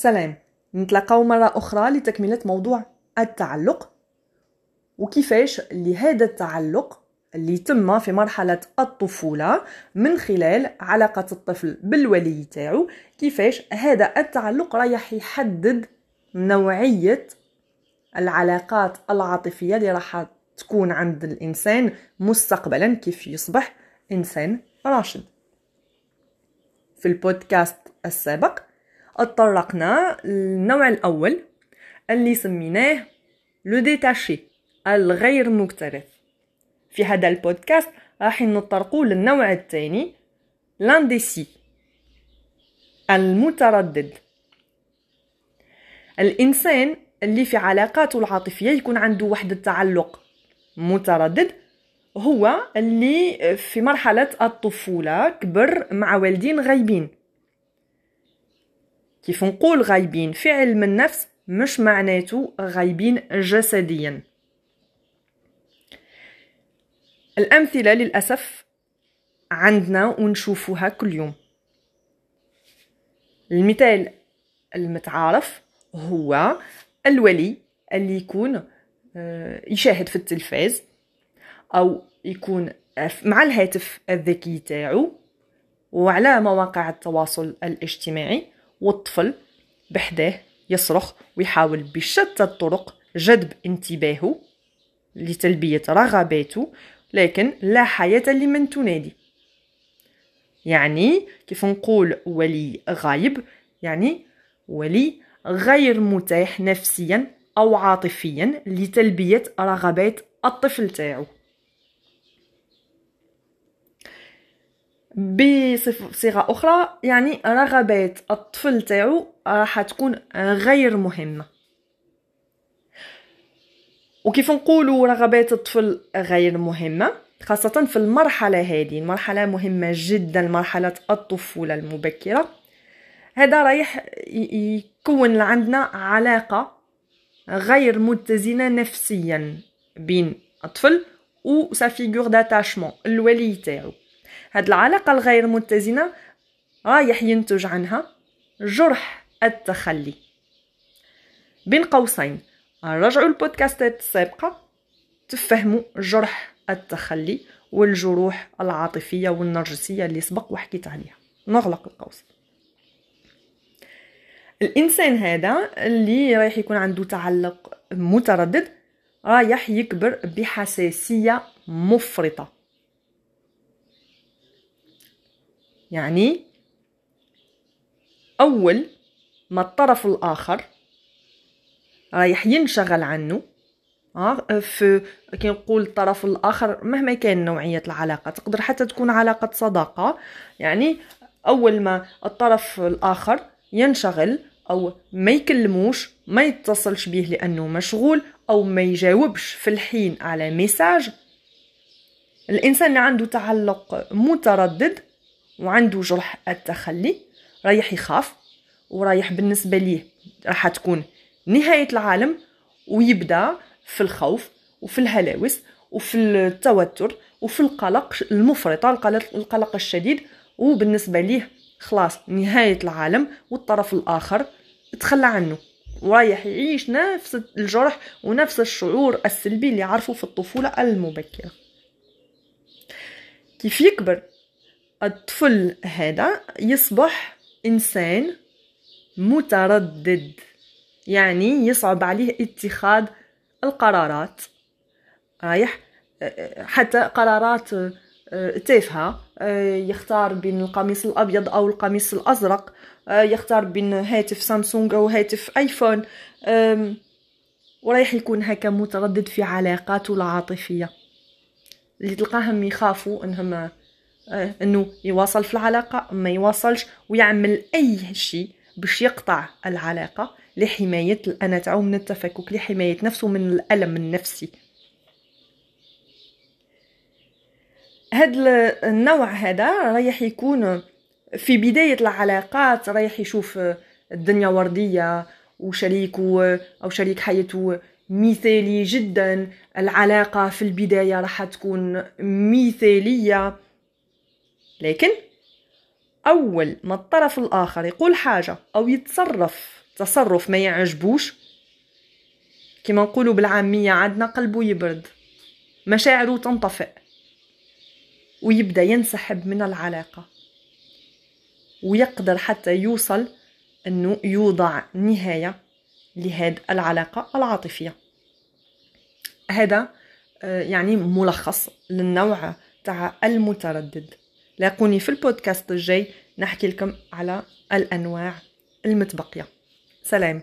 سلام نتلاقاو مرة أخرى لتكملة موضوع التعلق. وكيفاش لهذا التعلق اللي تم في مرحلة الطفولة من خلال علاقة الطفل بالولي تاعو كيفاش هذا التعلق رايح يحدد نوعية العلاقات العاطفية اللي راح تكون عند الإنسان مستقبلا كيف يصبح إنسان راشد. في البودكاست السابق اتطرقنا للنوع الأول اللي سميناه لو ديتاشي الغير مكترث. في هذا البودكاست راح نتطرقوا للنوع الثاني لانديسي المتردد. الإنسان اللي في علاقاته العاطفية يكون عنده واحد التعلق متردد هو اللي في مرحلة الطفولة كبر مع والدين غايبين. كيف نقول غايبين. في علم النفس مش معناته غايبين جسديا. الأمثلة للأسف عندنا ونشوفوها كل يوم. المثال المتعارف هو الولي اللي يكون آه، يشاهد في التلفاز أو يكون مع الهاتف الذكي تاعو وعلى مواقع التواصل الاجتماعي. والطفل بحداه يصرخ ويحاول بشتى الطرق جذب انتباهه لتلبية رغباته لكن لا حياة لمن تنادي. يعني كيف نقول ولي غايب؟ يعني ولي غير متاح نفسيا أو عاطفيا لتلبية رغبات الطفل تاعو. بصيغة أخرى يعني رغبات الطفل تاعو راح تكون غير مهمة. وكيف نقولوا رغبات الطفل غير مهمة؟ خاصة في المرحلة هذه المرحلة مهمة جدا مرحلة الطفولة المبكرة. هذا رايح يكون عندنا علاقة غير متزنة نفسيا بين الطفل و sa figure d'attachement الولي تاعو. هاد العلاقة الغير متزنة رايح ينتج عنها جرح التخلي. بين قوسين رجعوا البودكاستات السابقة تفهموا جرح التخلي والجروح العاطفية والنرجسية اللي سبق وحكيت عليها. نغلق القوس. الإنسان هذا اللي رايح يكون عنده تعلق متردد رايح يكبر بحساسية مفرطة. يعني أول ما الطرف الآخر رايح ينشغل عنه آه في كي نقول الطرف الآخر مهما كان نوعية العلاقة تقدر حتى تكون علاقة صداقة يعني أول ما الطرف الآخر ينشغل أو ما يكلموش ما يتصلش به لأنه مشغول أو ما يجاوبش في الحين على ميساج الإنسان اللي عنده تعلق متردد وعنده جرح التخلي رايح يخاف ورايح بالنسبة ليه راح تكون نهاية العالم ويبدأ في الخوف وفي الهلاوس وفي التوتر وفي القلق المفرطة القلق الشديد. وبالنسبة ليه خلاص نهاية العالم والطرف الآخر تخلى عنه. ورايح يعيش نفس الجرح ونفس الشعور السلبي اللي عرفه في الطفولة المبكرة. كيف يكبر؟ الطفل هذا يصبح إنسان متردد يعني يصعب عليه اتخاذ القرارات. رايح؟ حتى قرارات آه، تافهة آه، يختار بين القميص الأبيض أو القميص الأزرق آه، يختار بين هاتف سامسونج أو هاتف آيفون ورايح يكون هكا متردد في علاقاته العاطفية. اللي تلقاهم يخافوا إنهم إنه يواصل في العلاقة ما يواصلش ويعمل أي شيء باش يقطع العلاقة لحماية الأنا تاعو من التفكك لحماية نفسه من الألم النفسي. هاد النوع هذا رايح يكون في بداية العلاقات رايح يشوف الدنيا وردية وشريكه أو شريك حياته مثالي جدا. العلاقة في البداية راح تكون مثالية. لكن أول ما الطرف الآخر يقول حاجة أو يتصرف تصرف ما يعجبوش كما نقولوا بالعامية عندنا قلبه يبرد مشاعره تنطفئ ويبدأ ينسحب من العلاقة ويقدر حتى يوصل إنه يوضع نهاية لهذه العلاقة العاطفية. هذا آه، يعني ملخص للنوع تاع المتردد. لاقوني في البودكاست الجاي. نحكي لكم على الأنواع المتبقية. سلام.